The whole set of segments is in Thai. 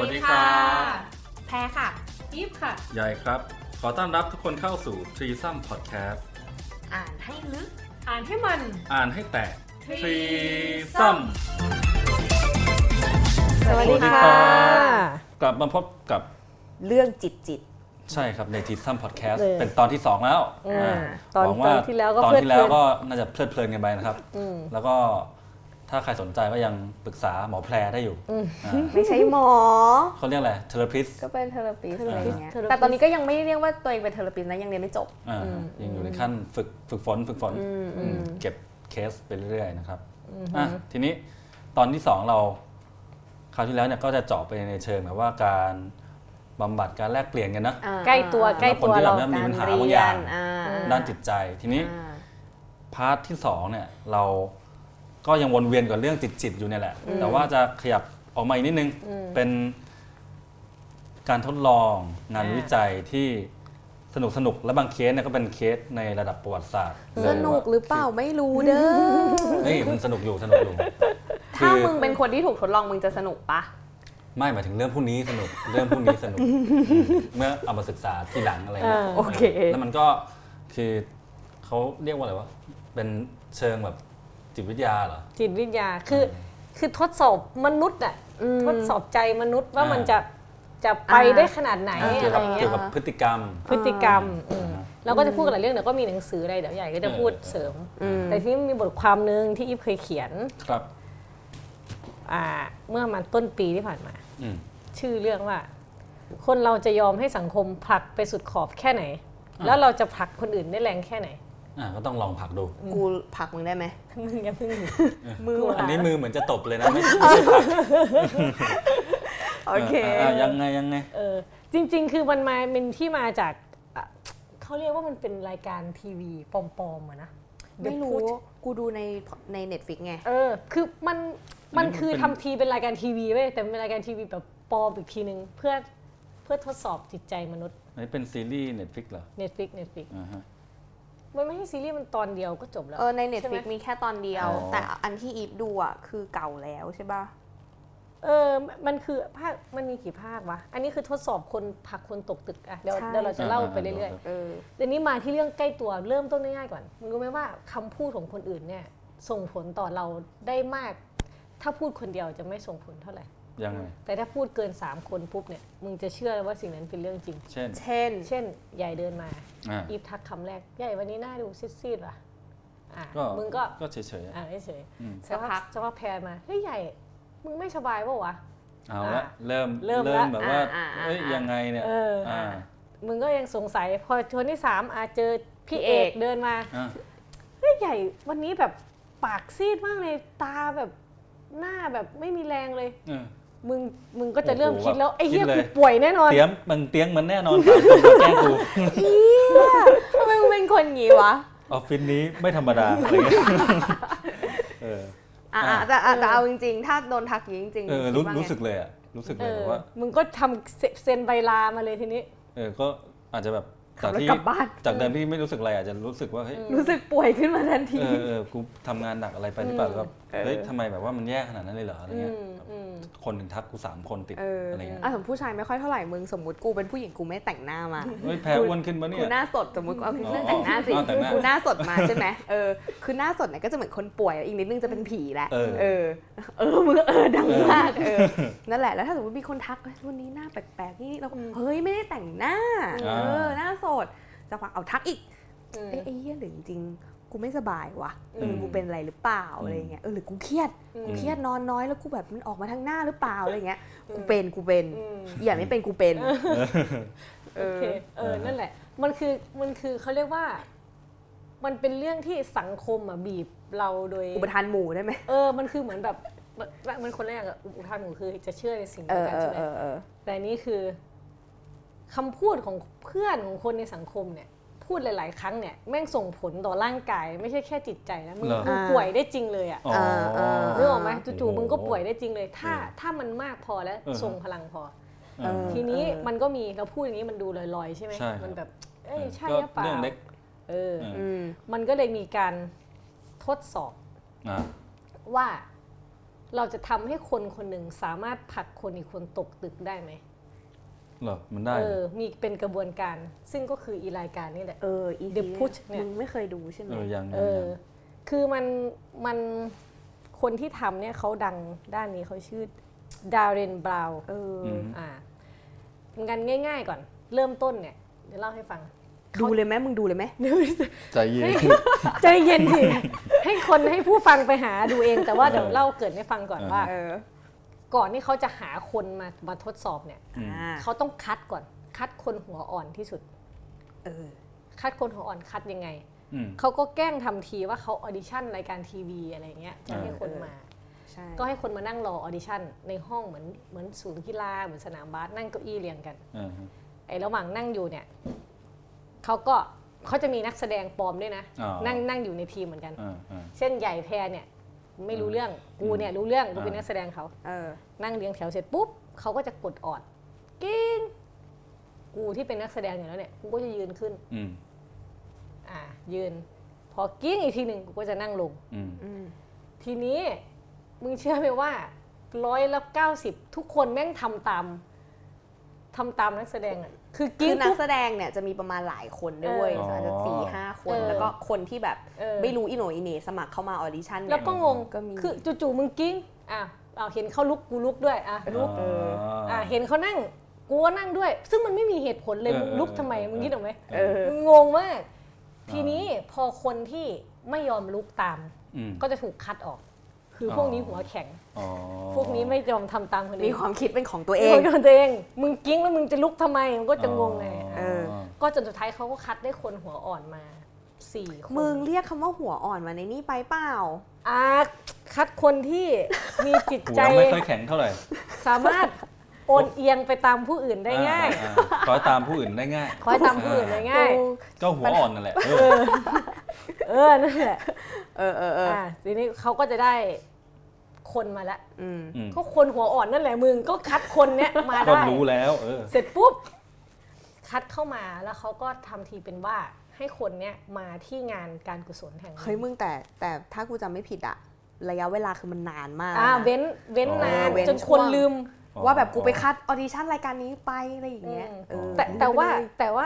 วัสดีค่ะ แพรค่ะอีฟค่ะ ใหญ่ครับ ขอต้อนรับทุกคนเข้าสู่ t r e e s o m Podcast อ่านให้ลึก อ่านให้มัน อ่านให้แตก t r e e s o m สวัสดีสวัสดีค่ะครับกลับมาพบกับเรื่องจิตจิตใช่ครับใน t r e e s o m Podcast เลยเป็นตอนที่ 2 แล้วอืมอ่าตอนหวังว่าตอนที่แล้วก็ตอนเพลิดที่แล้วเพลินก็น่าจะเพลิดเพลินกันไปนะครับอืมแล้วก็ ถ้าใครสนใจก็ยังปรึกษาหมอแพรได้อยู่อ่าไม่ใช่หมอ เขาเรียกอะไร therapist ก็เป็น therapist อะไรอย่างเงี้ย therapist แต่ตอนนี้ก็ยังไม่เรียกว่าตัวเองเป็น therapist นะยังเรียนไม่จบ อ่ายังอยู่ในขั้นฝึกฝึกฝนฝึกฝนอืมเก็บเคสไปเรื่อยๆนะครับอะทีนี้ตอนที่สองเรา คราวที่แล้วเนี่ยก็จะเจาะไปในเชิงแบบว่าการบำบัดการแลกเปลี่ยนกันนะ อ่าใกล้ตัวใกล้ตัวคนที่เราแบบว่ามีปัญหาการบางอย่างเรียนอ่าด้านจิตใจทีนี้ อ่า พาร์ทที่สองเนี่ยเรา ก็ยังวนเวียนกับเรื่องจิตจิตๆอยู่เนี่ยแหละ แต่ว่าจะขยับออกมาอีกนิดนึงเป็นการทดลองงานอ่าวิจัยที่สนุกสนุกๆและบางเคสเนี่ยก็เป็นเคสในระดับประวัติศาสตร์สนุกหรือเปล่าไม่รู้เด้อ เฮ้ยมันสนุกอยู่สนุกอยู่ถ้ามึงเป็นคนที่ถูกทดลองมึงจะสนุกปะไม่หมายถึงเรื่องพวกนี้สนุกเรื่องพวกนี้สนุกอืมเมื่อเอามาศึกษาทีหลังอะไรเงี้ยอ่าโอเค แล้วมันก็คือเขาเรียกว่าอะไรวะ เป็นเชิงแบบ จิตวิทยาเหรอ จิตวิทยาคือคือทดสอบมนุษย์อะอืมทดสอบใจมนุษย์ว่าอ่ามัมันจะจะไปอ่าได้ขนาดไหนเกี่ยวอะไรกับเงี้เกี่ยยวกับพฤติกรรม พฤติกรรมอืมอืมเราก็จะพูดกันหลายเรื่องเดี๋ยวก็มีหนังสืออะไรเดี๋ยวใหญ่ก็จะพูดเออ เสริม อืมแต่ที่มีบทความหนึ่งที่อีฟเคยเขียนครับอ่าเมื่อประมันต้นปีที่ผ่านมา อืม ชื่อเรื่องว่า คนเราจะยอมให้สังคมผลักไปสุดขอบแค่ไหน แล้วเราจะผลักคนอื่นได้แรงแค่ไหน อ่าก็ต้องลองผลักดู กูผลักมึงได้ไหมมึงอย่าเพิ่งมืออันนี้มือเหมือนจะตบเลยนะไม่ไม่ใช่ผลักโอเคอ่ายังไงยังไง เออจริง ๆ คือมันมาเป็นที่มาจากอะเขาเรียกว่ามันเป็นรายการทีวีปลอมๆอะนะไม่รู้เดี๋ยวพูดกูดูในใน Netflix ไง เออ คือมันมันอันนี้มันคือเป็น ทำทีเป็นรายการทีวีเว้ยแต่เป็นรายการทีวีแบบปลอมอีกทีนึงเพื่อเพื่อทดสอบจิตใจมนุษย์ อันนี้เป็นซีรีส์ Netflix เหรอ Netflix Netflix อ่าฮะ มันไม่ใช่ซีรีส์มันตอนเดียวก็จบแล้ว เออใน Netflix ใช่ไหมมีแค่ตอนเดียว อ๋อ แต่อันที่อีฟดูอะคือเก่าแล้วใช่ป่ะ เออ มันคือภาค มันมีกี่ภาควะ อันนี้คือทดสอบคนผลักคนตกตึกอะเดี๋ยวใช่ เดี๋ยวเราจะเล่าไปเรื่อยเออ ๆเดี๋ยวนี้มาที่เรื่องใกล้ตัวเริ่มต้นง่ายๆก่อนมึงรู้ไหมว่าคำพูดของคนอื่นเนี่ย ส่งผลต่อเราได้มาก ถ้าพูดคนเดียวจะไม่ส่งผลเท่าไหร่ ยังไง แต่ถ้าพูดเกิน 3 คนปุ๊บเนี่ย มึงจะเชื่อเลยว่าสิ่งนั้นเป็นเรื่องจริง เช่น เช่น เช่น ใหญ่เดินมาอ่า อีฟทักคำแรก ใหญ่วันนี้หน้าดูซีดๆว่ะอะก็มึงก็ ก็เฉยๆอะอ่าเฉยอืม ๆสักพักสักพักแพรมา เฮ้ยใหญ่ มึงไม่สบายเปล่าวะ เอาละอ่าเริ่มเริ่มละแบบว่าอ่าอ่าเอ้ยอ่ายัยังไงเนี่ยเอออ่อ่ามึงก็ยังสงสัย พอชนที่สามอาเจอพี่เอพี่เอกกเดินมา อ่าเฮ้ยใหญ่วันนี้แบบปากซีดมากเลยตาแบบหน้าแบบไม่มีแรงเลย เออ มึงมึงก็จะเริ่มโอ้โหคิดแล้วไอ้เหี้ยคิดเลยกูป่วยแน่นอนเตรียมมึงเตียงมันแน่นอนสามคนมาแกล้งกูทำไมมึงเป็นคนงี้วะออฟฟิศนี้ไม่ธรรมดาอะไรเงี้ยเอออะอะอะแต่อะแต่เอาจริงๆ ถ้าโดนทักอย่างนี้จริงๆเออคิดรู้ว่าไงรู้สึกเลยอะรู้สึกเอเลยอแบบว่า มึงก็ทำเซเซ็นใบลามาเลยทีนี้ เออก็อาจจะแบบขัจาบกรถที่กลับบ้านจากเดิมที่ไม่รู้สึกอะไรอาจจะรู้สึกว่าเฮ้ยรู้สึกป่วยขึ้นมาทันทีเออเออกูทำงานหนักอะไรไปหรือเปล่าแบบเออเฮ้ยทำไมแบบว่ามันแย่ขนาดนั้นเลยเหรออะไรเงี้ย อืมอืมคนถึงทักกูสามคนติดเอออะไรเงี้ยอะสมมติผู้ชายไม่ค่อยเท่าไหร่มึงสมมติกูเป็นผู้หญิงกูไม่แต่งหน้ามาเฮ้ยแพ้อ้วนขึ้นปะเนี่กูยหน้าสดสมมติกูเอาเครื่องอ๋อแต่งหน้าสิอ๋อแต่งหน้ากูหน้าสดมาใช่ไหมเออคือหน้าสดเนี่ยก็จะเหมือนคนป่วยอีกนิดนึงจะเป็นผีแหละเออเออเออมึงเออดังมากเออนั่นแหละแล้วถ้าสมมติมีคนทักเฮ้ยวันนี้หน้าแปลกๆนี่เราก็เฮ้ยไม่ได้แต่งหน้าอ่าเออหน้าสดจะพักเอาทักอีกอืมเอ้ยไอ้เหี้ยหรือจริงๆ กูไม่สบายวะเอออืมกูเป็นอะไรหรือเปล่าอืมอะไรเงี้ยเออหรือกูเครียดอืมกูเครียดนอนน้อยแล้วกูแบบมันออกมาทางหน้าหรือเปล่าอะไรเงี้ยกูเป็นกูเป็นอืมอย่าไม่เป็นกูเป็นเอโออเคเออนั่นแหละ มันคือมันคือเขาเรียกว่า มันเป็นเรื่องที่สังคมอะบีบเราโดยอุปทานหมู่ได้ไหมเออมันคือเหมือนแบบมันคนแรกอะอุปทานหมู่คือจะเชื่อในสิ่งเอเดียวอกันเอใช่อไหมเออเออแต่อันนี่คือคำพูดของเพื่อนของคนในสังคมเนี่ย พูดหลาย ๆ ครั้งเนี่ยแม่งส่งผลต่อร่างกาย ไม่ใช่แค่จิตใจนะมึงเหรอ มึงป่วยได้จริงเลยอะอ๋อเออนึกออกไหมจู่ๆโอ้โหมึงก็ป่วยได้จริงเลย ถ้าเออถ้ามันมากพอแล้วเออ ทรงพลังพอ เออ ทีนี้เออมันก็มีเราพูดอย่างนี้มันดูลอย ๆ ใช่ไหมใช่ครับ มันแบบ เอ้ยใช่ก็หรือเปล่าเรื่องเล็ก เออ เออ อืม มันก็เลยมีการทดสอบอะว่า เราจะทำให้คนคนหนึ่งสามารถผลักคนอีกคนตกตึกได้ไหม เหรอ มันได้เอเหรออ มีเป็นกระบวนการ ซึ่งก็คืออีรายการนี่แหละ เออ อี The Push เนี่ย มึงไม่เคยดูใช่ไหมเออ ยังเอยังอยังคือมัน มัน คนที่ทำเนี่ยเขาดังด้านนี้เขาชื่อดารินบราวเอออมอ่ากันง่าย ๆ ก่อน เริ่มต้นเนี่ย เดี๋ยวเล่าให้ฟัง ดูเลยไหมมึงดูเลยไหม ใจเย็น ใจเย็นสิ ให้คนให้ผู้ฟังไปหาดูเอง แต่ว่าเดี๋ยวเล่าเกริดให้ฟังก่อนว่าเออ ก่อนที่เขาจะหาคนมามาทดสอบเนี่ยอืมอ่าเขาต้องคัดก่อน คัดคนหัวอ่อนที่สุดเออคัดคนหัวอ่อนคัดยังไงอืมเขาก็แกล้งทำทีว่าเขาออดิชั่นรายการทีวีอะไรเงี้ยจะให้คนมาใช่ก็ให้คนมานั่งรอออดิชั่นในห้องเหมือนเหมือนศูนย์กีฬาเหมือนสนามบาสนั่งเก้าอี้เรียงกันอ่าฮะไอ้ระหว่างนั่งอยู่เนี่ยเขาก็เขาจะมีนักแสดงปลอมด้วยนะอ๋อนั่งนั่งอยู่ในทีมเหมือนกันอ่าอ่าเช่นใหญ่แพรเนี่ย ไม่รู้เรื่องกูเนี่ยรู้เรื่องกูเป็นอ่านันักแสดงเขาเออ นั่งเรียงแถวเสร็จปุ๊บเขาก็จะกดออดกิ้งกูที่เป็นนักแสดงอยู่แล้วเนี่ยกูก็จะยืนขึ้นอืมอ่า ยืน พอกริ๊งอีกทีหนึ่งกูก็จะนั่งลงอืมอืมทีนี้มึงเชื่อไหมว่าร้อยละเก้าสิบทุกคนแม่งทำตามทำตามนักแสดงอะ คือกริ๊งปุ๊บ คือนักแสดงเนี่ยจะมีประมาณหลายคนด้วยเอออาจจะสี่ห้าคนเออ แล้วก็คนที่แบบเออไม่รู้อีโหนอีเหน่สมัครเข้ามาออดิชั่นเนี่ยแล้วก็งง ก็มี คือจู่ๆมึงกริ๊งอะเอาเห็นเขาลุกกูลุกด้วยอะลุกเอออะเห็นเขานั่งกูก็นั่งด้วย ซึ่งมันไม่มีเหตุผลเลยเออมึงลุกเออทำไมเออ มึงคิดออกไหมเออ มึงงงมาก ทีนี้พอคนที่ไม่ยอมลุกตามอืมก็จะถูกคัดออก คือออพวกนี้หัวแข็ง อ๋อพวกนี้ไม่ยอมทำตามคนมีอื่นความคิดเป็นของตัวเอเอง งตัวเอง มึงกิ้งแล้วมึงจะลุกทำไมมันก็จะงงไงเออ ก็จนสุดท้ายเขาก็คัดได้คนหัวอ่อนมาสี่คนมึงเรียกคำว่าหัวอ่อนมาในนี่ไปเปล่าอ่าคัดคนที่มีจิตหัใจวไม่ค่อยแข็งเท่าไหร่สามารถโอนเอียงไปตามผู้อื่นได้ง่ายอ่อ่อ่คอยตามผู้อื่นได้ง่ายคอยตามผู้อื่นได้ง่าย ก็หัวอ่อนนั่นแหละเออ เออนั่นแหละเออเออเอออ่าทีนี้เขาก็จะได้คนมาละอืมอืมก็คนหัวอ่อนนั่นแหละมึงก็คัดคนเนี้ยมาก็ได้ รู้แล้ว เออ เสร็จปุ๊บ คัดเข้ามาแล้วเขาก็ทำทีเป็นว่าให้คนเนี้ยมาที่งานการกุศลแห่งนี้เฮ้ยมึงแต่แต่ถ้ากูจำไม่ผิดอะระยะเวลาคือมันนานมากอ่านะ เว้นเว้นอ๋อนาน เว้นช่วงจนคนลืม ว่าแบบกูไปคัดออดิชั่นรายการนี้ไปอะไรอย่างเงี้ยอืมเออแต่แต่ว่าลืมไปเลยแต่ว่า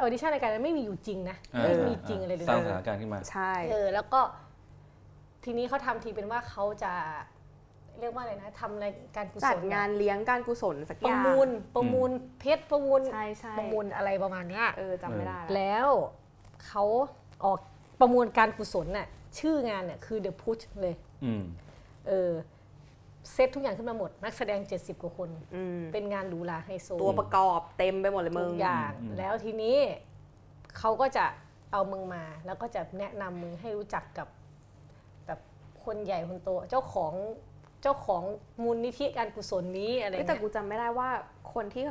ออดิชั่นรายการนั้นไม่มีอยู่จริงนะอ่าไม่มีจริงอะไรเลยสร้างสถานการณ์ขึ้นมาใช่เออแล้วก็ทีนี้เขาทำทีเป็นว่าเขาจะเรียกว่าอะไรนะทำรายการกุศลจัดงานเลี้ยงการกุศลสักอย่างมูลประมูลเพชรประมูลใช่ใช่ประมูลอะไรประมาณเนี้ยเออจำไม่ได้ละแล้วเขาออกประมูลการกุศลน่ะชื่องานเนี่ยคือ The Push เลยอืมเออเซ ตทุกอย่างขึ้นมาหมด นักแสดง 70 กว่าคน อืมเป็นงานหรูหราไฮโซตัวประกอบเต็มไปหมดเลยมึทุง กอย่างอืม แล้วทีนี้เขาก็จะเอามึงมา แล้วก็จะแนะนำมึงให้รู้จักกับแบบคนใหญ่คนโต เจ้าของเจ้าของมูลนิธิการกุศลนี้อะไรเอ้ยเงี้แต่ยกูจำไม่ได้ว่าคนที่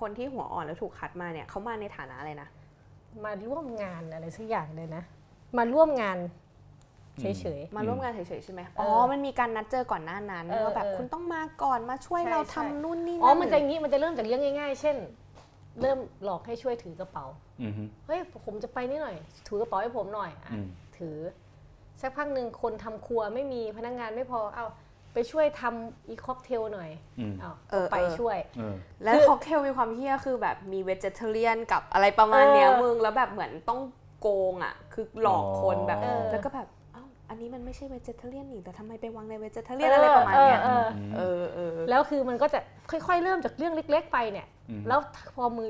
คนที่หัวอ่อนแล้วถูกคัดมาเนี่ยเขามาในฐานะอะไรนะ มาร่วมงานอะไรสักอย่างเลยนะ มาร่วมงาน เฉยๆ มาร่วมงานเฉยๆใช่ไหมเอออ๋อ๋อ มันมีการนัดเจอก่อนหน้านั้นเออว่าแบบเออคุณต้องมาก่อนมาช่วยใช่เราใช่ทำนู่นนี่อ๋อนั่นมันจะอย่างนี้มันจะเริ่มจากเรื่องง่าย ๆ เช่น เริ่มหลอกให้ช่วยถือกระเป๋าอืมฮึเฮ้ยผมจะไปนี่หน่อย ถือกระเป๋าให้ผมหน่อยอะอืมถือสักพักหนึ่งคนทำครัวไม่มีพนักงานไม่พอเอาไปช่วยทำอีค็อกเทลหน่อยอืมเอาเออไปช่วยเออแล้วคือค็อกเทลมีความเฮี้ยคือแบบมีเวจเทเรียนกับอะไรประมาณเนี้ยเออมึงแล้วแบบเหมือนต้องโกงอะ คือหลอกคนแบบอ๋อแล้วก็แบบเอ้าอันนี้มันไม่ใช่เวจเทเรียนนี่แต่ทำไมไปวางในเวจเทเรียนอะไรประมาณเนี้ยเอออืมเออเออแล้วคือมันก็จะค่อยๆ เริ่มจากเรื่องเล็ก ๆ ไปเนี่ยอืมแล้วพอมือ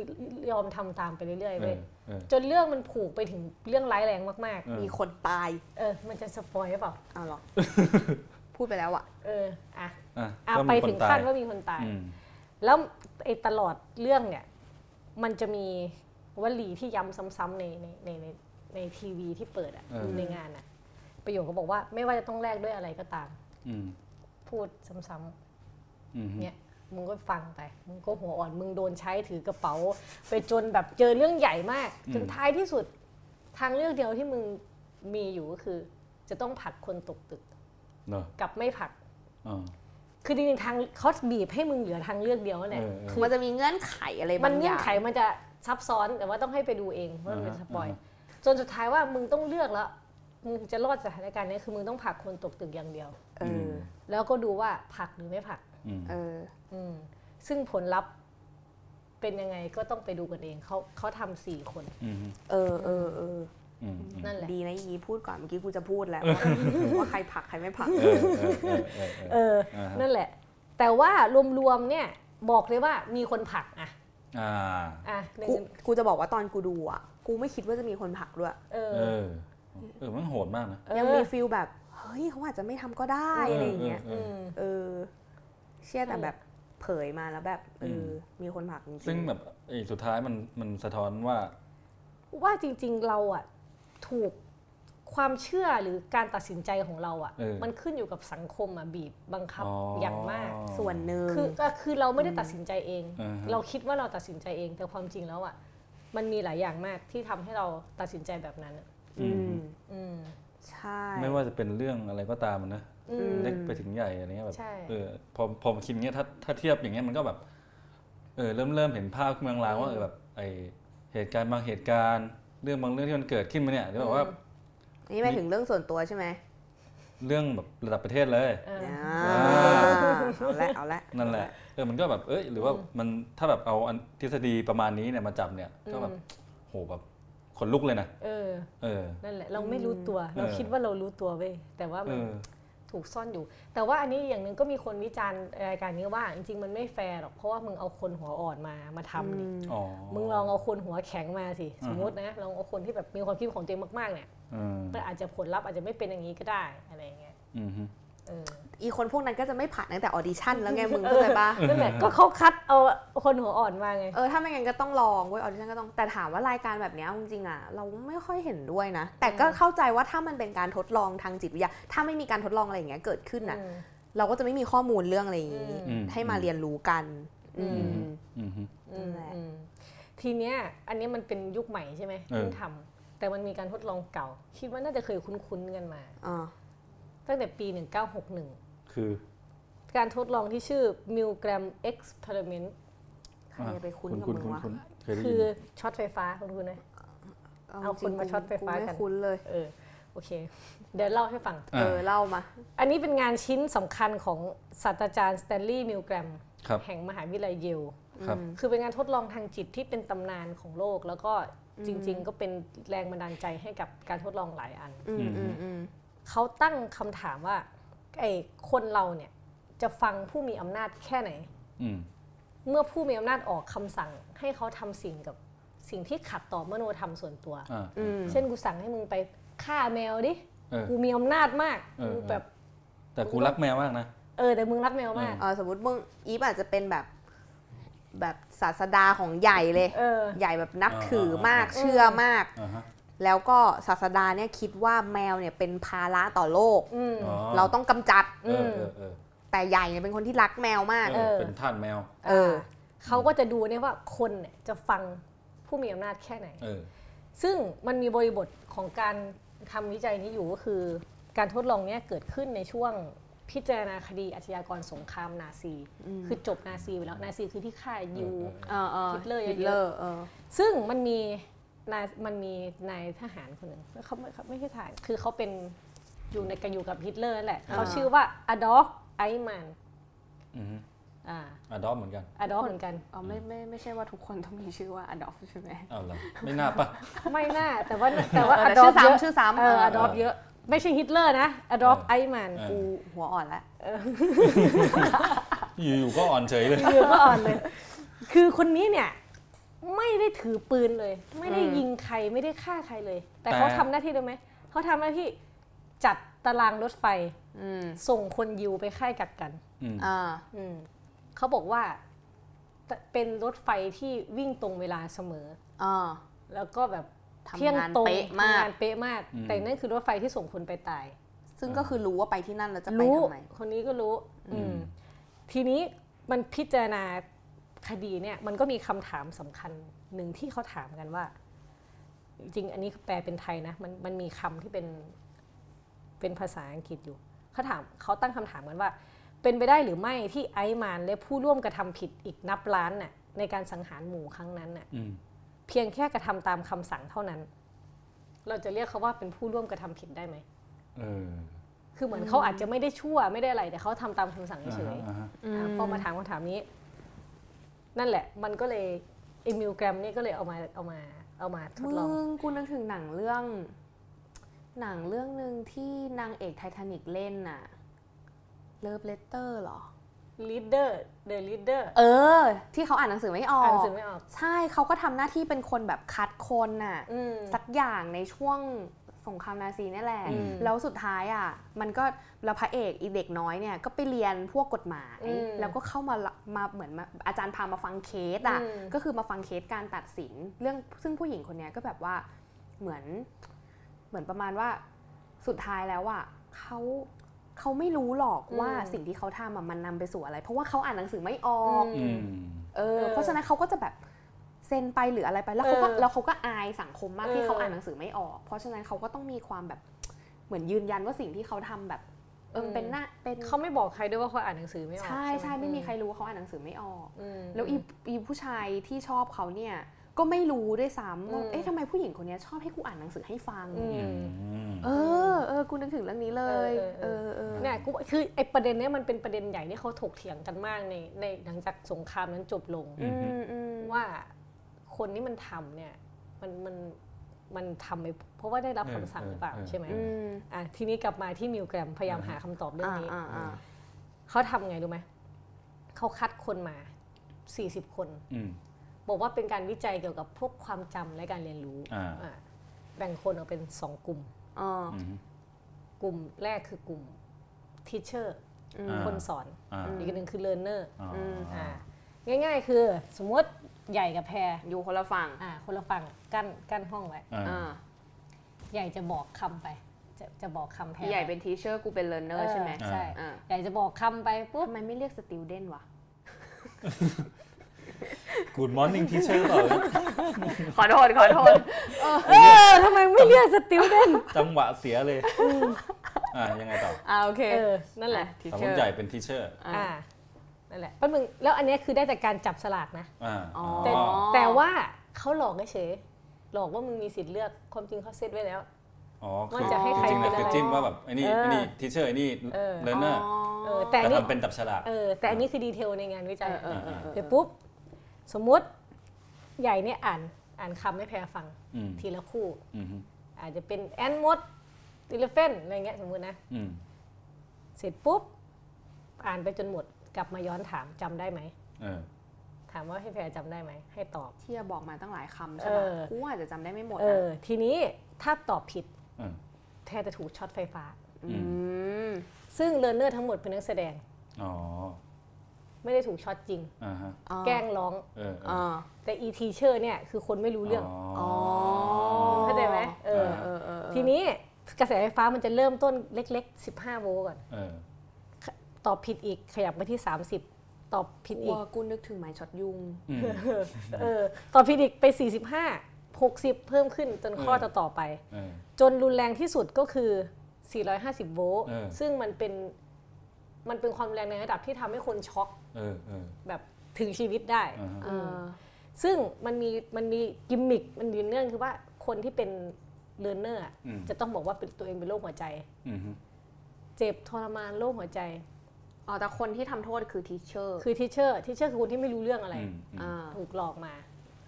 ยอมทำตามไปเรื่อยๆเอเว้ยอเออจนเรื่องมันผูกไปถึงเรื่องร้ายแรงมากเออมีคนตายๆเออ มันจะสปอยหรือเปล่าเอาเหรอพูดไปแล้วอะ เออ อะอะอะก็ไปมีคถึนงตาขั้ยนว่ามีคนตายอืมแล้วไอ้ตลอดเรื่องเนี่ย มันจะมีวลีที่ย้ำซ้ำๆในในในในในทีวีที่เปิดอะเออในงานอะ ประโยคเขาบอกว่า ไม่ว่าจะต้องแลกด้วยอะไรก็ตามอืมพูดซ้ำอืมๆเนี่ยมึงก็ฟังไป มึงก็หัวอ่อน มึงโดนใช้ถือกระเป๋า ไปจนแบบเจอเรื่องใหญ่มาก จนท้ายที่สุด ทางเลือกเดียวที่มึงมีอยู่ก็คือ จะต้องผลักคนตกตึกเนอะกับไม่ผลักอ่าคือจริงๆทางเขาบีบให้มึงเหลือทางเลือกเดียวนั่นแหละเออเออคือมันจะมีเงื่อนไขอะไรมับานงอเงื่อย่างนไขมันจะซับซ้อนแต่ว่าต้องให้ไปดูเองว่ามันเป็นอ่าฮะสปอยอ่าฮะจนสุดท้ายว่ามึงต้องเลือกแล้ว มึงจะรอดสถานการณ์นี้คือมึงต้องผลักคนตกตึกอย่างเดียว เออ แล้วก็ดูว่าผลักหรือไม่ผลัก อืม เออ อืมซึ่งผลลัพธ์เป็นยังไงก็ต้องไปดูกันเองเขาเขาทำสี่คน อืมเออเออเอออืมนั่นแหละ ดีนะยีพูดก่อนเมื่อกี้กูจะพูดแล้วว่าใครผลักใครไม่ผลัก เออเออเออเออเออ เออ อ่าฮะ นั่นแหละ แต่ว่ารวมๆเนี่ยบอกเลยว่ามีคนผลักอะอ่าอะหนึ่งกูกูจะบอกว่าตอนกูดูอะ กูไม่คิดว่าจะมีคนผลักด้วย เออ เออ เออมันโหดมากนะเออยังมีฟิลแบบ เฮ้ยเขาอาจจะไม่ทำก็ได้อะไรอย่างเงี้ยเออือมเออ เชื่อแต่แบบเผยมาแล้วแบบเออมีคนผลักจริงๆซึ่งแบบไอ้สุดท้ายมันมันสะท้อนว่าว่าจริง ๆ เราอะถูกความเชื่อหรือการตัดสินใจของเราอะเออมันขึ้นอยู่กับสังคมอะบีบบังคับอ๋อออย่างมาก ส่วนหนึ่งคือก็คือเราไม่ได้ตัดสินใจเองอือฮะเราคิดว่าเราตัดสินใจเองแต่ความจริงแล้วอะ มันมีหลายอย่างมากที่ทำให้เราตัดสินใจแบบนั้น อะอืมอืมใช่ ไม่ว่าจะเป็นเรื่องอะไรก็ตามอะนะอืมเล็กไปถึงใหญ่อะไรเงี้ยแบบใช่เออพอพอมาคิดอย่างเงี้ยถ้าถ้าเทียบอย่างเงี้ยมันก็แบบเออเริ่มเริ่มเห็นภาพเมืองลางว่าเออแบบไอเหตุการณ์บางเหตุการณ์ เรื่องบางเรื่องที่มันเกิดขึ้นมาเนี่ยที่แบบว่า นี่หมายถึงเรื่องส่วนตัวใช่ไหมเรื่องแบบระดับประเทศเลยเอออ่าเอาละเอาละนั่นแหละเออมันก็แบบเอ้ยหรือว่ามันถ้าแบบเอาอันทฤษฎีประมาณนี้เนี่ยมาจับเนี่ยก็แบบโหแบบ ขนลุกเลยนะเออเออ นั่นแหละเราไม่รู้ตัว เราเออคิดว่าเรารู้ตัวเว้ยแต่ว่าเอมันถูกซ่อนอยู่ แต่ว่าอันนี้อย่างหนึ่งก็มีคนวิจารณ์รายการนี้ว่า จริงๆมันไม่แฟร์หรอกเพราะว่ามึงเอาคนหัวอ่อนมามาทำนี่อ๋อมึงลองเอาคนหัวแข็งมาสิอือฮึสมมตินะลองเอาคนที่แบบมีความคิดของตัวเองมากๆเนี่ยเออมันอาจจะผลลัพธ์อาจจะไม่เป็นอย่างนี้ก็ได้อะไรอย่างเงี้ย อืมฮึเอออีคนพวกนั้นก็จะไม่ผ่านตั้งแต่ออดิชั่นแล้วไงมึงเข้าใจปะนั่นแหละก็เขาคัดเอาคนหัวอ่อนมาไงเออถ้าไม่งั้นก็ต้องลองเว้ยออดิชั่นก็ต้องแต่ถามว่ารายการแบบเนี้ยจริงๆอะเราไม่ค่อยเห็นด้วยนะ แต่ก็เข้าใจว่าถ้ามันเป็นการทดลองทางจิตวิทยา ถ้าไม่มีการทดลองอะไรอย่างเงี้ยเกิดขึ้นน่ะอืมเราก็จะไม่มีข้อมูลเรื่องอะไรอย่างงี้อืมให้มาเรียนรู้กันอืมอืมฮึอืมนั่นแหละอืมทีเนี้ยอันนี้มันเป็นยุคใหม่ใช่ไหมเออเพิ่งทำแต่มันมีการทดลองเก่า คิดว่าน่าจะเคยคุ้นๆกันมาอ่า ตั้งแต่ปี 1961 คือ การทดลองที่ชื่อ Milgram Experiment ใครจะไปคุ้นกับคุณมึงคุณวะคุ้นเคยได้ยินคือช็อตไฟฟ้าคุ้นคุ้นไหมเอาคนมาช็อตไฟฟ้ากันไม่คุ้นเลยเออโอเค เดี๋ยวเล่าให้ฟัง เออ เล่ามา อันนี้เป็นงานชิ้นสำคัญของศาสตราจารย์สแตนลีย์มิลแกรมครับแห่งมหาวิทยาลัยเยลครับคือเป็นงานทดลองทางจิตที่เป็นตำนานของโลก แล้วก็จริง ๆ ก็เป็นแรงบันดาลใจให้กับการทดลองหลายอันอืมอืมอืม เขาตั้งคำถามว่าไอ้คนเราเนี่ยจะฟังผู้มีอำนาจแค่ไหนอืมเมื่อผู้มีอำนาจออกคำสั่ง ให้เขาทำสิ่งกับสิ่งที่ขัดต่อมโนธรรมส่วนตัวอ่าอืมเช่นกูสั่งให้มึงไปฆ่าแมวดิเออกูมีอำนาจมากเออกูแบบ แต่กูรักแมวมากนะ เออแต่มึงรักแมวมาก เออสมมติมึงอีฟอาจจะเป็นแบบแบบศาสดาของใหญ่เลยเออใหญ่แบบนับอ่าถือมากอ่าเชื่อมากอ่าฮะ แล้วก็ศาสดาเนี่ยคิดว่าแมวเนี่ยเป็นภาระต่อโลกอืมอ๋อเราต้องกำจัดเออเออเออแต่ใหญ่เนี่ยเป็นคนที่รักแมวมากเออเป็นท่านแมว เออเขาก็จะดูเนี่ยว่าคนเนี่ยจะฟังผู้มีอำนาจแค่ไหนเออซึ่งมันมีบริบทของการทำวิจัยนี้อยู่ก็คือ การทดลองเนี้ยเกิดขึ้นในช่วงพิจารณาคดีอาชญากรสงครามนาซี คือจบนาซีไปแล้วนาซีคือที่ฆ่ายูเออเออฮิตเลอร์เยอะๆฮิตเลอร์เออซึ่งมันมี นายมันมีนายทหารคนหนึ่งเขาไม่เขาไม่ใช่ทหารคือเขาเป็นอยู่ในกันอยู่กับฮิตเลอร์นั่นแหละอ่าเขาชื่อว่าอดอล์ฟไอช์มันน์อืมฮึอ่าอดอล์ฟเหมือนกันอดอล์ฟเหมือนกันอ๋อไม่ไม่ไม่ใช่ว่าทุกคนต้องมีชื่อว่าอดอล์ฟใช่ไหมอ้าวเหรอไม่น่าปะไม่น่าแต่ว่าแต่ว่าเอออดอล์ฟชื่อเยอะซ้ำชื่อซ้ำเออเอออดอล์ฟเยอะ ไม่ใช่ฮิตเลอร์นะอดอล์ฟไอช์มันน์เออกูหัวอ่อนแล้วอยู่ๆก็อ่อนเฉยเลยยืนก็อ่อนเลย คือคนนี้เนี่ย ไม่ได้ถือปืนเลย ไม่ได้ยิงใครไม่ได้ฆ่าใครเลย แต่เขาทำหน้าที่ด้วยไหมเขาทำหน้าที่จัดตารางรถไฟอืมส่งคนยิวไปค่ายกักกันอืมอ่าอืมเขาบอกว่าเป็นรถไฟที่วิ่งตรงเวลาเสมออ่าแล้วก็แบบทำงานเที่ยงตรงเป๊ะมากทำงานเป๊ะมาก แต่นั่นคือรถไฟที่ส่งคนไปตาย ซึ่งก็คือรู้ว่าไปที่นั่นแล้วจะไปรู้ทำไมคนนี้ก็รู้อืมทีนี้มันพิจารณา คดีเนี่ยมันก็มีคำถามสำคัญหนึ่งที่เขาถามกันว่า จริงๆอันนี้แปลเป็นไทยนะมันมันมีคำที่เป็นเป็นภาษาอังกฤษอยู่เขาถามเขาตั้งคำถามกันว่า เป็นไปได้หรือไม่ที่ไอซ์มานและผู้ร่วมกระทำผิดอีกนับล้านน่ะในการสังหารหมู่ครั้งนั้นน่ะอืมเพียงแค่กระทำตามคำสั่งเท่านั้น เราจะเรียกเขาว่าเป็นผู้ร่วมกระทำผิดได้ไหมเออคือเหมือนเขาอาจจะไม่ได้ชั่วไม่ได้อะไรแต่เขาทำตามคำสั่งอ่าฮะเฉยอ่าฮะๆอ่าพอมาถามคำถามนี้ นั่นแหละ มันก็เลยเอมิลแกรมนี่ก็เลยเอามาเอามาเอามาทดลอง มึงกูนึกถึงหนังเรื่อง หนังเรื่องหนึ่งที่นางเอกไททานิกเล่นน่ะ Love Letter หรอ Reader The Reader เออ ที่เขาอ่านหนังสือไม่ออก อ่านหนังสือไม่ออก ใช่เขาก็ทำหน้าที่เป็นคนแบบคัดคนน่ะอืมสักอย่างในช่วง สงครามนาซีนี่แหละอืมแล้วสุดท้ายอะมันก็แล้วพระเอกอีเด็กน้อยเนี่ยก็ไปเรียนพวกกฎหมายอืมแล้วก็เข้ามาละมาเหมือนมาอาจารย์พามาฟังเคสอะอืมก็คือมาฟังเคสการตัดสิน เรื่องซึ่งผู้หญิงคนเนี้ยก็แบบว่าเหมือนเหมือนประมาณว่าสุดท้ายแล้วอะเขาเขาไม่รู้หรอกว่าสิ่งที่เขาทำอะมันนำไปสู่อะไร เพราะว่าเขาอ่านหนังสือไม่ออกอืมเออเออ เพราะฉะนั้นเขาก็จะแบบ เซ็นไปหรืออะไรไปแล้วเขาก็เออแล้วเขาก็อายสังคมมากเออที่เขาอ่านหนังสือไม่ออก เพราะฉะนั้นเขาก็ต้องมีความแบบเหมือนยืนยันว่าสิ่งที่เขาทำแบบเออเป็นหน้าเป็นเขาไม่บอกใครด้วยว่าเขาอ่านหนังสือไม่ออกใช่ไหใช่ไม่มีใครรู้ว่าเขาอ่านหนังสือไม่ออกอืมแล้วอีอีผู้ชายที่ชอบเขาเนี่ยก็ไม่รู้ด้วยซ้ำว่าอืมเอ๊ะทำไมผู้หญิงคนเนี้ยชอบให้กูอ่านหนังสือให้ฟังอือืมเออ เออ กูนึกถึงเรื่องนี้เลย เอเอออเอเอออเนี่ย กู คือไอประเด็นเนี้ยมันเป็นประเด็นใหญ่ที่เขาถกเถียงกันมากใน ในหลังจากสงครามนั้นจบลงอืมอืมว่า คนที่มันทำเนี่ยมันมันมันทำไปเพราะว่าได้รับคำสั่งหรือเปล่าใช่ไหมอืมอะทีนี้กลับมาที่มิวแกรมพยายามหาคำตอบเรื่องอ่านี้อ่าอ่าเขาทำไงรู้ไหมเขาคัดคนมา 40 คนอืมบอกว่าเป็นการวิจัยเกี่ยวกับพวกความจำและการเรียนรู้อ่าอะแบ่งคนออกเป็น2กลุ่มอ๋ออืมกลุ่มแรกคือกลุ่ม teacher อืมอ่าคนสอนอ่าอีกอันหนึ่งคือ learner อ่าอ่าง่ายๆ คือสมมติ ใหญ่กับแพรอยู่คนละฝั่งอ่าคนละฝั่งกั้นกั้นห้องไว้อ่าอ่าใหญ่จะบอกคำไป จะจะบอกคำแพรพี่ใหญ่เป็น teacher กูเป็น learner ใช่ไหมใช่อ่าใหญ่จะบอกคำไปปุ๊บทำไมไม่เรียก student วะ good morning teacher เปล่าขอโทษขอโทษเออทำไมไม่เรียก studentจังหวะเสียเลย อ่ายังไงต่ออ่าโอเคเออนั่นแหละ teacher สมมอติร์ใหญ่เป็น teacher อ่า นั่นแหละแป๊บนึงแล้วอันเนี้ยคือได้จากการจับสลากนะอ่าอ๋อแต่แต่ว่าเขาหลอกเฉยๆหลอกว่ามึงมีสิทธิ์เลือกความจริงเขาเซตไว้แล้วอ๋อว่าจะให้ใครจริงๆเนี่ยเป็นอะไรคือจิ้มว่าแบบไอ้นี่เออไอ้นี่ teacher ไอ้นี่เออ learnerเออแต่แต่อันนี้ทำเป็นจับฉลากเออแต่อันนี้คือ detail ในงานวิจัยเออเออเออเดี๋ยวปุ๊บสมมุติใหญ่เนี่ยอ่านอ่านคำให้แพรฟังอืมทีละคู่อืมอาจจะเป็น ant มด elephant อะไรเงี้ยสมมุตินะอืมเสร็จปุ๊บ อ่านไปจนหมด กลับมาย้อนถามจำได้ไหมเออถามว่าให้แพรจำได้ไหมให้ตอบที่จะบอกมาตั้งหลายคำใช่เอปะอกูอาจจะจำได้ไม่หมดเอนะอทีนี้ถ้าตอบผิดเออแพรจะถูกช็อตไฟฟ้าอืมมซึ่งเล a ร์เนอร์ทั้งหมดเป็นนักแสดงอ๋อไม่ได้ถูกช็อตจริงอ่าฮะแกล้งร้องเออเออ่าอแต่อี teacher เนี่ยคือคนไม่รู้เรื่องอ๋อเข้าใจไหมเออเออเออเออทีนี้กระแสไฟฟ้ามันจะเริ่มต้นเล็ก ๆ 15 โวลต์ก่อนเออ ตอบผิดอีกขยับไปที่ 30 ตอบผิดอีกว่ากูนึกถึงไม้ช็อตยุงอืมเออตอบผิดอีกไป 45 60 เพิ่มขึ้นจนข้อเออต่อต่อๆไปเออจนรุนแรงที่สุดก็คือ 450 โวลต์เออซึ่งมันเป็นมันเป็นความรุนแรงในระดับที่ทำให้คนช็อกเออเออแบบถึงชีวิตได้อ่าฮะเออซึ่งมันมีมันมีกิมมิคมันมีเนื่องคือว่าคนที่เป็น learner อืมจะต้องบอกว่าเป็นตัวเองเป็นโรคหัวใจอืมฮึเจ็บทรมานโรคหัวใจ อ๋อแต่คนที่ทำโทษคือ teacher คือ teacher teacher คือคนที่ไม่รู้เรื่องอะไรอืมอืมอ่าถูกหลอกมา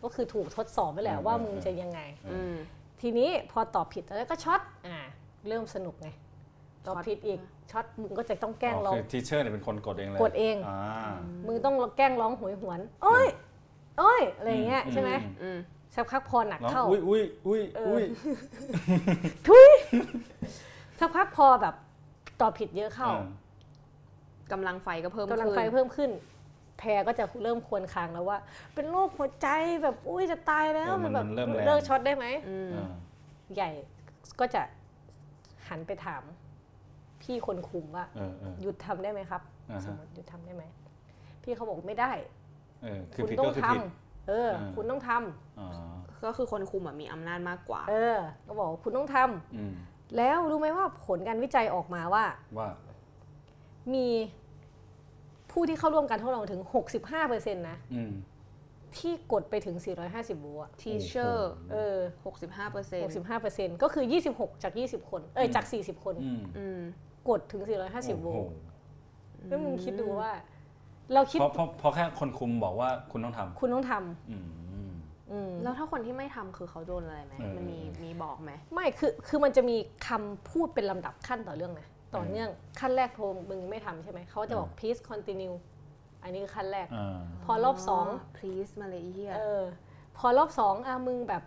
ก็คือถูกทดสอบไปแหละอืมว่าอืมมึงจะยังไงอืมทีนี้พอตอบผิดแล้วก็ช็อตอ่าเริ่มสนุกไงตอบผิดอีกช็อตมึงก็จะต้องแกล้งร้องคือทีเชอร์เนี่ยเป็นคนกดเองเลยกดเองอ่ามึงต้องแกล้งร้องหวยหวนโอ้ยโอ้ยอะไรอย่างเงี้ยใช่ไหมอืมสักพักพอหนักร้องเข้าอุ้ยอุ้ยอุ้ยเอออุ้อุ้ยทุยสักพักพอแบบตอบผิดเยอะเข้า อ่ากำลังไฟก็เพิ่มกำลังขึ้นไฟเพิ่มขึ้น แพรก็จะเริ่มครวรครางแล้วว่า เป็นโรคหัวใจแบบอุ้ยจะตายแล้วเออมันแบบมันเริ่มแรงเลิกช็อตได้ไหมอืมอ่าใหญ่ก็จะหันไปถามพี่คนคุมว่าเออเออหยุดทำได้ไหมครับอ่าฮะสมมติหยุดทำได้ไหมพี่เขาบอกไม่ได้เออคือคุณผิดต้อก็งคือทำผิดเอออ่าคุณต้องทำอ๋อก็คือคนคุมอะมีอำนาจมากกว่า เออ ก็บอกว่าคุณต้องทำอืมแล้วรู้ไหมว่าผลการวิจัยออกมาว่าว่า มีผู้ที่เข้าร่วมการทดลองถึง 65%นะอืมที่กดไปถึง 450โวลต์อะ teacher เออ65เปอร์เซ็นต์65%ก็คือ 26 จาก 20 คน เอ้ย จาก 40 คนอืมอืมกดถึง 450โวโอ้ลโหต์แล้วมึงคิดดูว่า เราคิดเพราะเพราะเพราะแค่คนคุมบอกว่าคุณต้องทำคุณต้องทอืมำอืมแล้วถ้าคนที่ไม่ทำคือเขาโดนอะไรไหมเออมันมีมีบอกไหม ไม่ คือ คือมันจะมีคำพูดเป็นลำดับขั้นต่อเรื่องนะ ต่อเนื่องขั้นแรกโทรมึงไม่ทำใช่ไหมเขาจะบอก please continue อันนี้คือขั้นแรกอ่าพอรอบสอง please มาเลยไอ้เฮียเออพอรอบสองอะมึงแบบ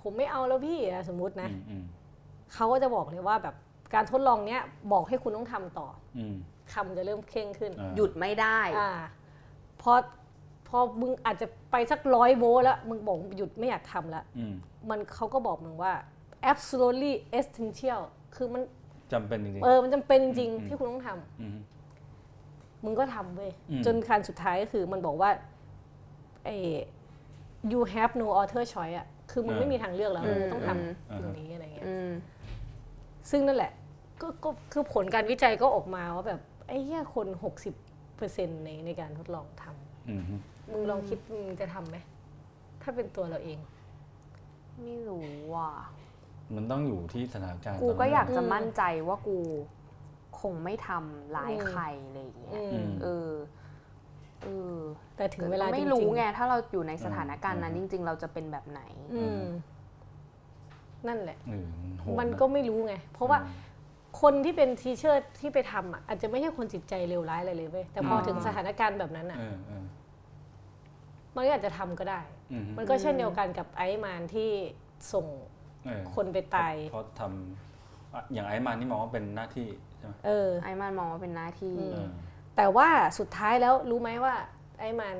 ผมไม่เอาแล้วพี่อะสมมุตินะอืมอืมเขาก็จะบอกเลยว่าแบบการทดลองเนี้ยบอกให้คุณต้องทำต่ออืมคำจะเริ่มเคร่งขึ้นอ่าหยุดไม่ได้อ่าพอพอมึงอาจจะไปสักร้อยโวลต์แล้ว มึงบอกหยุดไม่อยากทำแล้วอืมมันเขาก็บอกมึงว่า absolutely essential คือมัน จำเป็นจริงเออมันจำเป็นจริงอืมๆที่คุณต้องทำๆอืมมึงก็ทำเว้ยอืมจนการสุดท้ายก็คือมันบอกว่าเออ you have no other choice อะคือมึงไม่มีทางเลือกแล้วอืมมึงต้องทอืมำสิ่งนี้อะไรเงี้ยอืมซึ่งนั่นแหละก็ก็คือผลการวิจัยก็ออกมาว่าแบบไอ้เหี้ยคน60%ในในการทดลองทำอืมมึงลองคิดมึงจะทำไหมถ้าเป็นตัวเราเอง ไม่รู้ว่ะ มันต้องอยู่ที่สถานการณ์กูตนนั้นก็อยากจะอืมมั่นใจว่ากูคงไม่ทำร้ายใครอะไรอย่างเงี้ยอืมเออเออแต่ถึงเวลาไม่จงๆรู้ไงถ้าเราอยู่ในสถานการณ์นั้นจริง ๆ เราจะเป็นแบบไหนอืมนั่นแหละเออโหดมันนะก็ไม่รู้ไง เพราะว่าอืมคนที่เป็นทีเชอร์ที่ไปทำอะอาจจะไม่ใช่คนจิตใจเลวร้ายอะไรเลยเว้ยแต่พออมถึงสถานการณ์แบบนั้นอะเออเออมันก็อาจจะทำก็ได้อืมมันก็เช่นเดียวกันกับไอซ์แมนที่ส่งเออ คนไปตายเพราะทำอะอย่างไอ้มานี่มองว่าเป็นหน้าที่ใช่ไหมเออไอ้มันมองว่าเป็นหน้าที่อืมเออแต่ว่าสุดท้ายแล้วรู้ไหมว่า ไอซ์แมน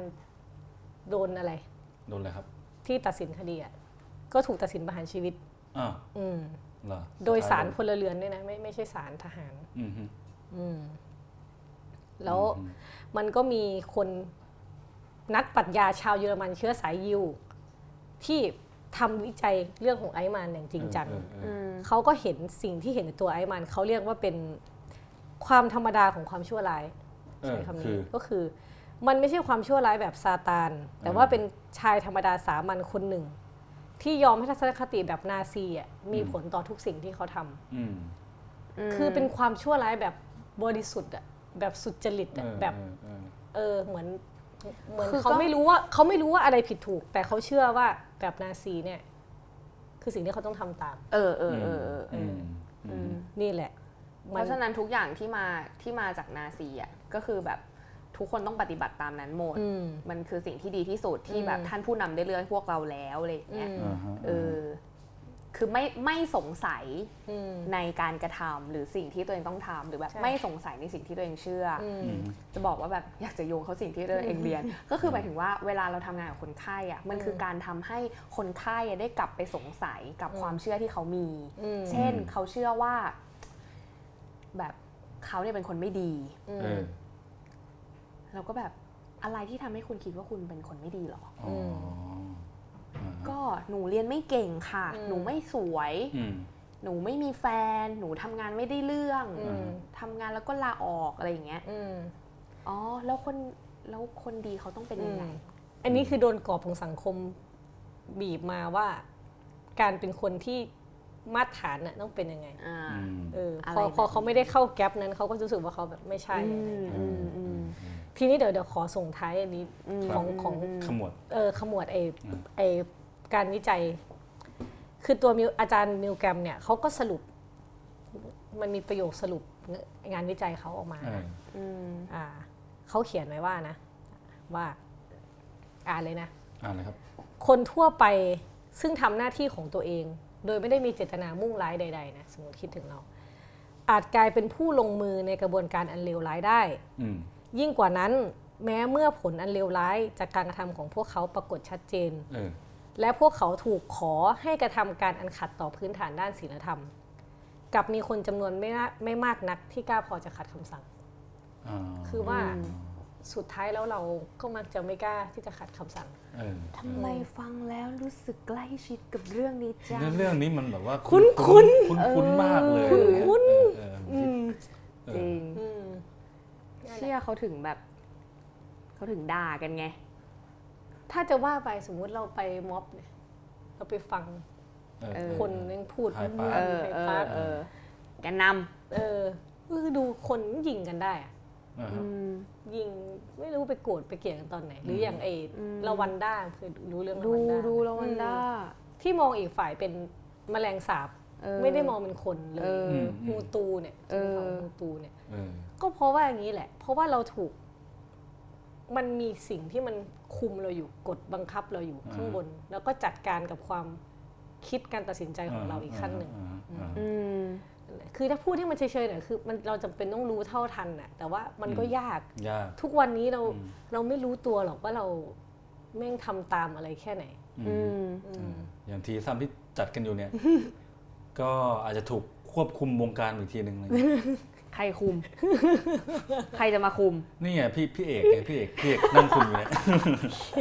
โดนอะไร โดนเลยครับ ที่ตัดสินคดีอะก็ถูกตัดสินประหารชีวิตอ้าวอืมเหรอโดยสารสุพลเรือนด้วยนะไม่ไม่ใช่สารทหาร อืมฮึอืมแล้วอืมมันก็มีคนนักปรัชญาชาวเยอรมันเชื้อสายยิวที่ ทำวิจัยเรื่องของไอซ์แมนอย่างจริงจังเออเออเอออืมเขาก็เห็นสิ่งที่เห็นในตัวไอซ์แมนเขาเรียกว่าเป็นความธรรมดาของความชั่วร้ายเอใช้อคำคืนี้อก็คือ มันไม่ใช่ความชั่วร้ายแบบซาตาน แต่ว่าเป็นชายธรรมดาสามัญคนหนึ่ง ที่ยอมให้ทัศนคติแบบนาซีอะมีผลต่อทุกสิ่งที่เขาทำอืมคือเป็นความชั่วร้ายแบบบริสุทธิ์อะแบบสุจริตอะเออแบบเออเออเออเหมือนเหมือนคือก็เขาไม่รู้ว่าเขาไม่รู้ว่าอะไรผิดถูก แต่เขาเชื่อว่า แบบนาซีเนี่ยคือสิ่งที่เขาต้องทำตาม เออเออเออเอออืมอืมนี่แหละ เพราะฉะนั้นทุกอย่างที่มาที่มาจากนาซีอะก็คือแบบทุกคนต้องปฏิบัติตามนั้นหมดอืมมันคือสิ่งที่ดีที่สุดที่แบบอืมท่านผู้นำได้เลือกให้พวกเราแล้วอะไรอย่างเงี้ยอืมอ่าฮะเออ คือไม่ไม่สงสัยอืมในการกระทำหรือสิ่งที่ตัวเองต้องทำหรือแบบใช่ไม่สงสัยในสิ่งที่ตัวเองเชื่อออืมอืมจะบอกว่าแบบอยากจะโยงเขาสิ่งที่ตัวเองเรียน ก็คือหมายถึงว่าเวลาเราทำงานกับคนไข้อะมันคือการทำให้คนไข้อะได้กลับไปสงสัยกับความเชื่อที่เขามีอืมเช่นเขาเชื่อว่า แบบเขาเนี่ยเป็นคนไม่ดีเออเราก็แบบอะไรที่ทำให้คุณคิดว่าคุณเป็นคนไม่ดีหรออ๋ออ่าฮะ ก็หนูเรียนไม่เก่งค่ะอืมหนูไม่สวยอืมหนูไม่มีแฟน หนูทำงานไม่ได้เรื่องอืมทำงานแล้วก็ลาออกอะไรอย่างเงี้ยอืมอ๋อ แล้วคนแล้วคนดีเขาต้องเป็นยังไง อันนี้คือโดนกรอบของสังคมบีบมาว่า การเป็นคนที่มาตรฐานน่ะต้องเป็นยังไงอ่าอืมเอออะไรพอแบบพอเขาไม่ได้เข้าแกลบนั้นเขาก็รู้สึกว่าเขาแบบไม่ใช่อะไรเงี้ยอืมอืมทีนี้เดี๋ยวเดี๋ยวขอส่งท้ายอันนี้อืมของของขมวดเออขมวดไออืมไอ การวิจัย คือตัวมิวอาจารย์มิวแกรมเนี่ยเขาก็สรุป มันมีประโยคสรุปงานวิจัยเขาออกมาเอออืมอ่าเขาเขียนไว้ว่านะ ว่าอ่านเลยนะอ่านเลยครับ คนทั่วไปซึ่งทำหน้าที่ของตัวเอง โดยไม่ได้มีเจตนามุ่งร้ายใดๆนะสมมติคิดถึงเรา อาจกลายเป็นผู้ลงมือในกระบวนการอันเลวร้ายได้อืมยิ่งกว่านั้นแม้เมื่อผลอันเลวร้ายจากการกระทำของพวกเขาปรากฏชัดเจนเออ และพวกเขาถูกขอให้กระทำการอันขัดต่อพื้นฐานด้านศีลธรรมกลับมีคนจำนวนไม่น่าไม่มากนักที่กล้าพอจะขัดคำสั่งอ่าคือว่าสุดท้ายแล้วเราก็มักจะไม่กล้าที่จะขัดคำสั่งเออทำไมฟังแล้วรู้สึกใกล้ชิดกับเรื่องนี้จังเรื่องเรื่องนี้มันแบบว่า คุ้นคุ้นคุ้นคุ้นมากเลยคุ้นคุ้นเออเอออืมเออจริงอืมเชื่อเขาถึงแบบ เขาถึงด่ากันไง ถ้าจะว่าไปสมมุติเราไปม็อบเนี่ย เราไปฟังเออเออคนนึงพูดไฮปาร์คเออไฮเอปาอร์คเออแกนนเออคือดูคนยิงกันได้อะอ่าำฮะอืมยิงไม่รู้ไปโกรธไปเกลียดกันตอนไหน หรือมอย่างเออืมลาวันด้าคือรู้เรื่องดูลาวันด้าดูแล้วมันด้าที่มองอีกฝ่ายเป็นแมลงสาบเออไม่ได้มองเป็นคนเลเอยอมมูตูเนี่ยเออของมูตูเนี่ยเออก็เพราะว่าอย่างนี้แหละ เพราะว่าเราถูก มันมีสิ่งที่มันคุมเราอยู่กดบังคับเราอยู่อ่าข้างบน แล้วก็จัดการกับความคิดการตัดสินใจของเราอีกขั้นหนึ่งอ่าอ่าอืมคือถ้าพูดให้มันเฉยๆหน่อยคือมันเราจำเป็นต้องรู้เท่าทันน่ะแต่ว่ามันก็อืมยากยาก ทุกวันนี้เราอืมเราไม่รู้ตัวหรอกว่าเราแม่งทำตามอะไรแค่ไหนอืมอืมอย่างทีซ้ำที่จัดกันอยู่เนี่ย ก็อาจจะถูกควบคุมวงการอีกทีหนึ่งเลย ใครคุม ใครจะมาคุม นี่ไงพี่พี่เอกไงพี่เอกพี่เอกนั่งคุมอยู่เนี่ยเอ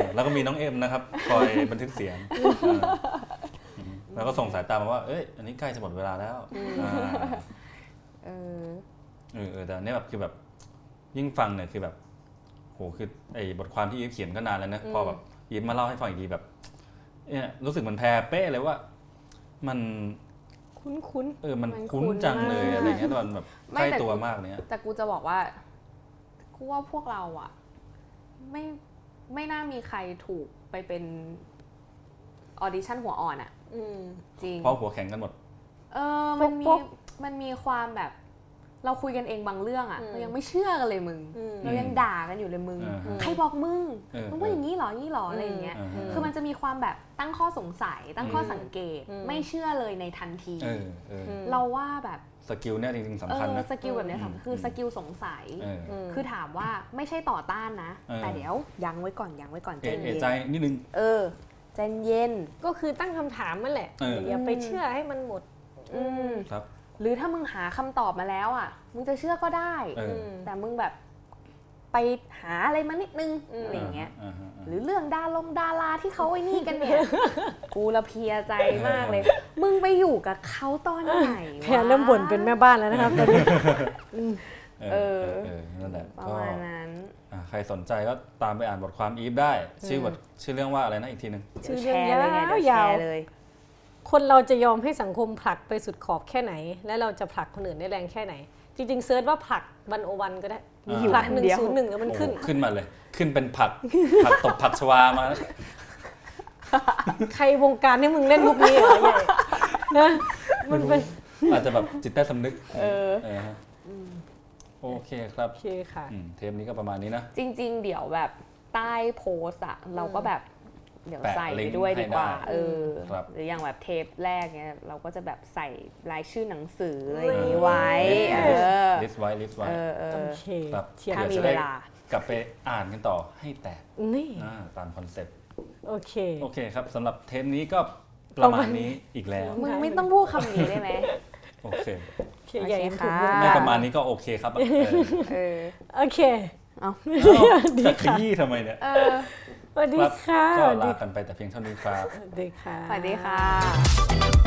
อแล้วก็มีน้องเอ็มนะครับคอยบันทึกเสียงเอออืมแล้วก็ส่งสายตามาว่า เอ้ยอันนี้ใกล้จะหมดเวลาแล้วอ่าเออ เออเออแต่อันเนี่ยแบบคือแบบยิ่งฟังเนี่ยคือแบบโหคือไอ้บทความที่อีฟเขียนก็นานแล้วนะพอแบบอีฟมาเล่าให้ฟังอีกทีแบบเนี่ยรู้สึกเหมือนแพรเป้เลยว่า มัน คุ้นเออมันมันคุ้นคุ้นจังเลยมากอะไรเงี้ยแต่มันแบบไม่ใกล้แต่ตัวมากเนี่ยแต่กูจะบอกว่ากูว่าพวกเราอะไม่ไม่น่ามีใครถูกไปเป็นออดิชั่นหัวอ่อนอะๆอืมจริงเพราะหัวแข็งกันหมด เออมันพมีวกมันมีความแบบ เราคุยกันเองบางเรื่องอะอืมเรายังไม่เชื่อกันเลยมึงอืมเรายังด่ากันอยู่เลยมึงอ่าฮะใครบอกมึงเออมึงว่าอย่างนี้เหรออย่างนี้เหรออะไรอย่างเงี้ยอ่าฮะคือมันจะมีความแบบตั้งข้อสงสัย ตั้งข้อสังเกตอืมไม่เชื่อเลยในทันทีเออเอออเราว่าแบบ skill เนี่ยจริงๆเออสำคัญนะ skill แบบเนี้ยอืมสำคัญคืออืม skill สงสัยเออมคือถามว่าไม่ใช่ต่อต้านนะเออแต่เดี๋ยวยั้งไว้ก่อนยั้งไว้ก่อนใจเอะเอะเย็นใจนิดนึงเออใจเย็นก็คือตั้งคำถามนั่นแหละเอออย่าไปเชื่อให้มันหมดอืมครับ หรือถ้ามึงหาคำตอบมาแล้วอะ มึงจะเชื่อก็ได้เออมแต่มึงแบบไปหาอะไรมานิดนึงอืมอะไรอย่างเงี้ยอ่าฮะอ่าหรือเรื่องดาลงดาราที่เขาไอ้นี่กันเนี่ย กูละเพลียใจมากเลย มึงไปอยู่กับเขาตอนไหนวะแพรเริ่มบ่นเป็นแม่บ้านแล้วนะครับตอนนี้เออเออนั่นแหละประก็มาณนั้นอ่าใครสนใจก็ตามไปอ่านบทความอีฟได้ ชื่อบทชื่อเรื่องว่าอะไรนะอีกทีหนึ่งชื่อแชเรื่องร์เลยไงเดี๋ยวแชยาวร์ๆเลย คนเราจะยอมให้สังคมผลักไปสุดขอบแค่ไหน และเราจะผลักคนอื่นได้แรงแค่ไหน จริงๆ search ว่าผลัก one o one ก็ได้มีอยู่ผลักอันหนึ่งเดียวศูนย์หนึ่งแล้วมันโอ้ขึ้น ขึ้นมาเลย ขึ้นเป็นผักผักตบผักชวามา ใครวงการให้มึงเล่นมุกนี้เหรอใหญ่นะมันเป็นอาจจะแบบจิตใต้สำนึกเออเออฮะโอเคครับโอเคค่ะอืมเทปนี้ก็ประมาณนี้นะ จริง ๆ เดี๋ยวแบบใต้โพสต์อะเราก็แบบ เดี๋ยวแปะลิงก์ใส่ไปด้วยดีกว่าให้ได้เออครับหรืออย่างแบบเทปแรกเนี้ยเราก็จะแบบใส่รายชื่อหนังสืออะไรอย่างนี้ไว้เออ list ไว้ list ไว้เออเอโออเคครับเทียบถ้ามีจะเวได้ลากลับไปอ่านกันต่อให้แตกนี่อ่าตาม concept โอเคโอเคครับสำหรับเทปนี้ก็ประมาณนี้อีกแล้วมึงไม่ต้องพูดคำนี้ได้ไหมโอเคโอเคใหญ่โอเคถูกค่ะวงไม่การประมาณนี้ก็โอเคครับเออเออโอเคเอาเอ้าจะขยี้ทำไมเนี่ยเออ สวัสดีครับค่ะก็สวัสดีลากันไปแต่เพียงเท่านี้ครับ สวัสดีค่ะ สวัสดีค่ะ